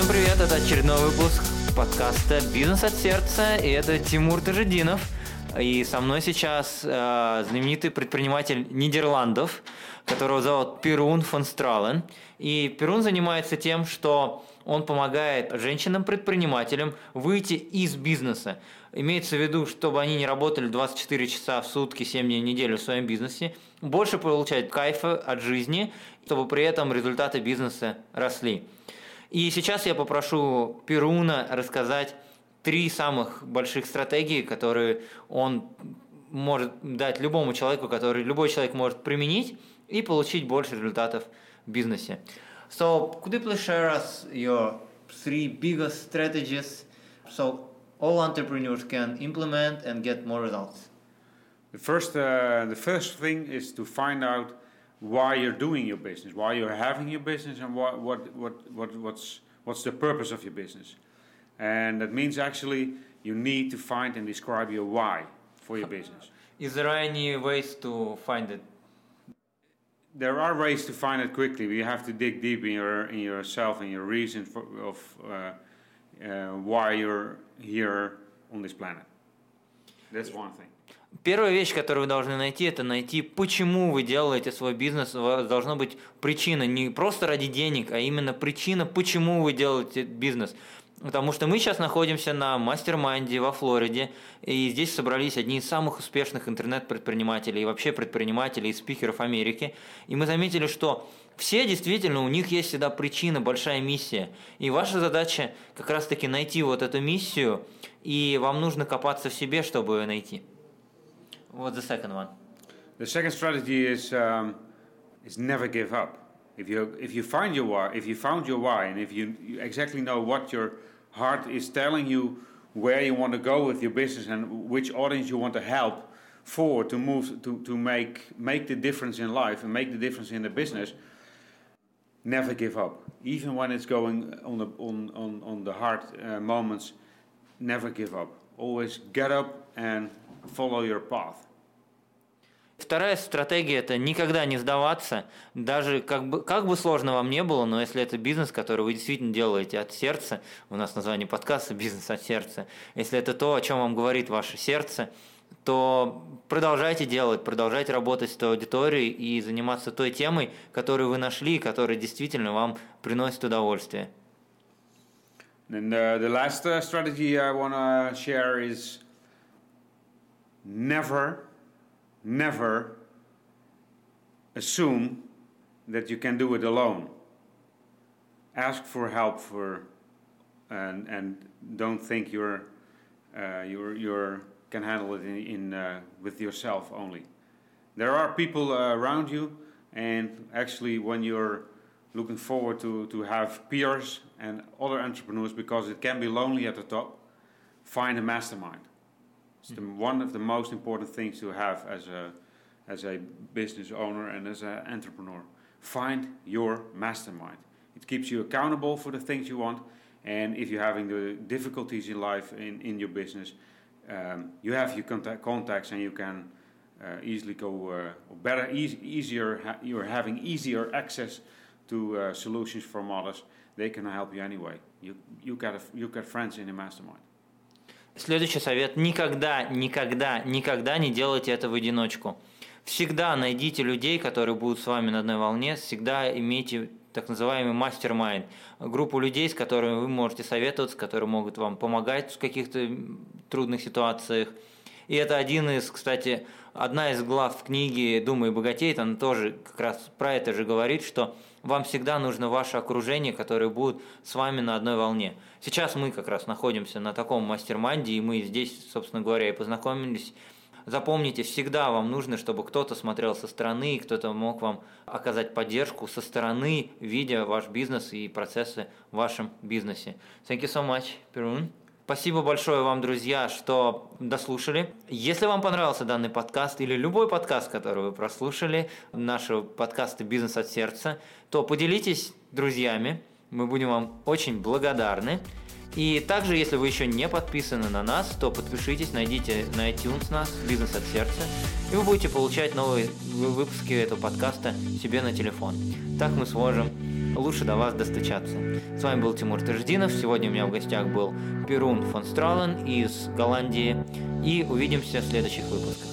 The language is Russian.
всем привет! Это очередной выпуск подкаста «Бизнес от сердца» и это Тимур Тажидинов. И со мной сейчас э, знаменитый предприниматель Нидерландов, которого зовут Перун фон Стрален. И Перун занимается тем, что он помогает женщинам-предпринимателям выйти из бизнеса. Имеется в виду, чтобы они не работали 24 часа в сутки, 7 дней в неделю в своем бизнесе, больше получать кайфа от жизни, чтобы при этом результаты бизнеса росли. И сейчас я попрошу Перуна рассказать три самых больших стратегии, которые он может дать любому человеку, который любой человек может применить и получить больше результатов в бизнесе. So, could you please share us your three biggest strategies so all entrepreneurs can implement and get more results? The first, uh, the first thing is to find out why you're doing your business, why you're having your business, and what, what, what, what, what's, what's the purpose of your business. And that means actually you need to find and describe your why for your business. Is there any ways to find it? There are ways to find it quickly. You have to dig deep in your in yourself and your reason for, of uh, uh, why you're here on this planet. That's one thing. Первая вещь, которую вы должны найти, это найти, почему вы делаете свой бизнес. У вас должна быть причина, не просто ради денег, а именно причина, почему вы делаете бизнес. Потому что мы сейчас находимся на мастер-майнде во Флориде, и здесь собрались одни из самых успешных интернет-предпринимателей и вообще предпринимателей и спикеров Америки. И мы заметили, что все действительно, у них есть всегда причина, большая миссия. И ваша задача как раз-таки найти вот эту миссию, и вам нужно копаться в себе, чтобы ее найти. What's the second one? The second strategy is um, is never give up. If you if you find your why, if you found your why, and if you, you exactly know what your heart is telling you where you want to go with your business and which audience you want to help for to move to, to make make the difference in life and make the difference in the business never give up even when it's going on the on on, on the hard uh, moments never give up always get up and follow your path Вторая стратегия – это никогда не сдаваться, даже как бы, как бы сложно вам не было, но если это бизнес, который вы действительно делаете от сердца, у нас название подкаста «Бизнес от сердца», если это то, о чем вам говорит ваше сердце, то продолжайте делать, продолжайте работать с той аудиторией и заниматься той темой, которую вы нашли, которая действительно вам приносит удовольствие. And uh, the last uh, strategy I want to share is never never assume that you can do it alone. Ask for help for, and, and don't think you're, uh, you're, you're can handle it in, in uh, with yourself only. There are people uh, around you, and actually, when you're looking forward to, to have peers and other entrepreneurs, because it can be lonely at the top, find a mastermind it's the, one of the most important things to have as a as a business owner and as an entrepreneur. Find your mastermind. It keeps you accountable for the things you want, and if you're having the difficulties in life in, in your business, um, you have your contact, contacts and you can uh, easily go uh, better, e easier. Ha you're having easier access to uh, solutions from others. They can help you anyway. You you got a, you got friends in the mastermind. Следующий совет. Никогда, никогда, никогда не делайте это в одиночку. Всегда найдите людей, которые будут с вами на одной волне, всегда имейте так называемый мастер-майнд, группу людей, с которыми вы можете советоваться, которые могут вам помогать в каких-то трудных ситуациях. И это один из, кстати, одна из глав в книге «Думай богатеет», она тоже как раз про это же говорит, что вам всегда нужно ваше окружение, которое будет с вами на одной волне. Сейчас мы как раз находимся на таком мастер-майнде, и мы здесь, собственно говоря, и познакомились. Запомните, всегда вам нужно, чтобы кто-то смотрел со стороны, кто-то мог вам оказать поддержку со стороны, видя ваш бизнес и процессы в вашем бизнесе. Thank you so much, Péron. Спасибо большое вам, друзья, что дослушали. Если вам понравился данный подкаст или любой подкаст, который вы прослушали, наши подкасты «Бизнес от сердца», то поделитесь друзьями. Мы будем вам очень благодарны. И также, если вы еще не подписаны на нас, то подпишитесь, найдите на iTunes нас «Бизнес от сердца», и вы будете получать новые выпуски этого подкаста себе на телефон. Так мы сможем лучше до вас достучаться. С вами был Тимур Таждинов. Сегодня у меня в гостях был Перун фон Стрален из Голландии. И увидимся в следующих выпусках.